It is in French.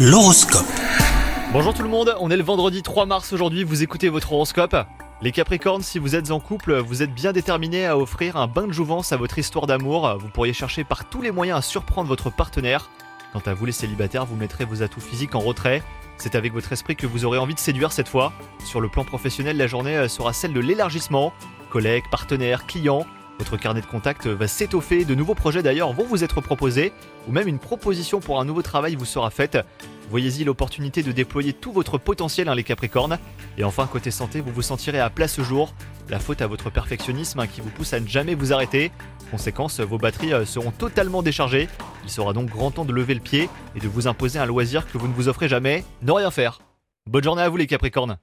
L'horoscope. Bonjour tout le monde, on est le vendredi 3 mars aujourd'hui, vous écoutez votre horoscope. Les Capricornes, si vous êtes en couple, vous êtes bien déterminés à offrir un bain de jouvence à votre histoire d'amour. Vous pourriez chercher par tous les moyens à surprendre votre partenaire. Quant à vous les célibataires, vous mettrez vos atouts physiques en retrait. C'est avec votre esprit que vous aurez envie de séduire cette fois. Sur le plan professionnel, la journée sera celle de l'élargissement. Collègues, partenaires, clients, votre carnet de contact va s'étoffer, de nouveaux projets d'ailleurs vont vous être proposés, ou même une proposition pour un nouveau travail vous sera faite. Voyez-y l'opportunité de déployer tout votre potentiel, hein, les Capricornes. Et enfin, côté santé, vous vous sentirez à plat ce jour. La faute à votre perfectionnisme hein, qui vous pousse à ne jamais vous arrêter. Conséquence, vos batteries euh, seront totalement déchargées. Il sera donc grand temps de lever le pied et de vous imposer un loisir que vous ne vous offrez jamais, ne rien faire. Bonne journée à vous les Capricornes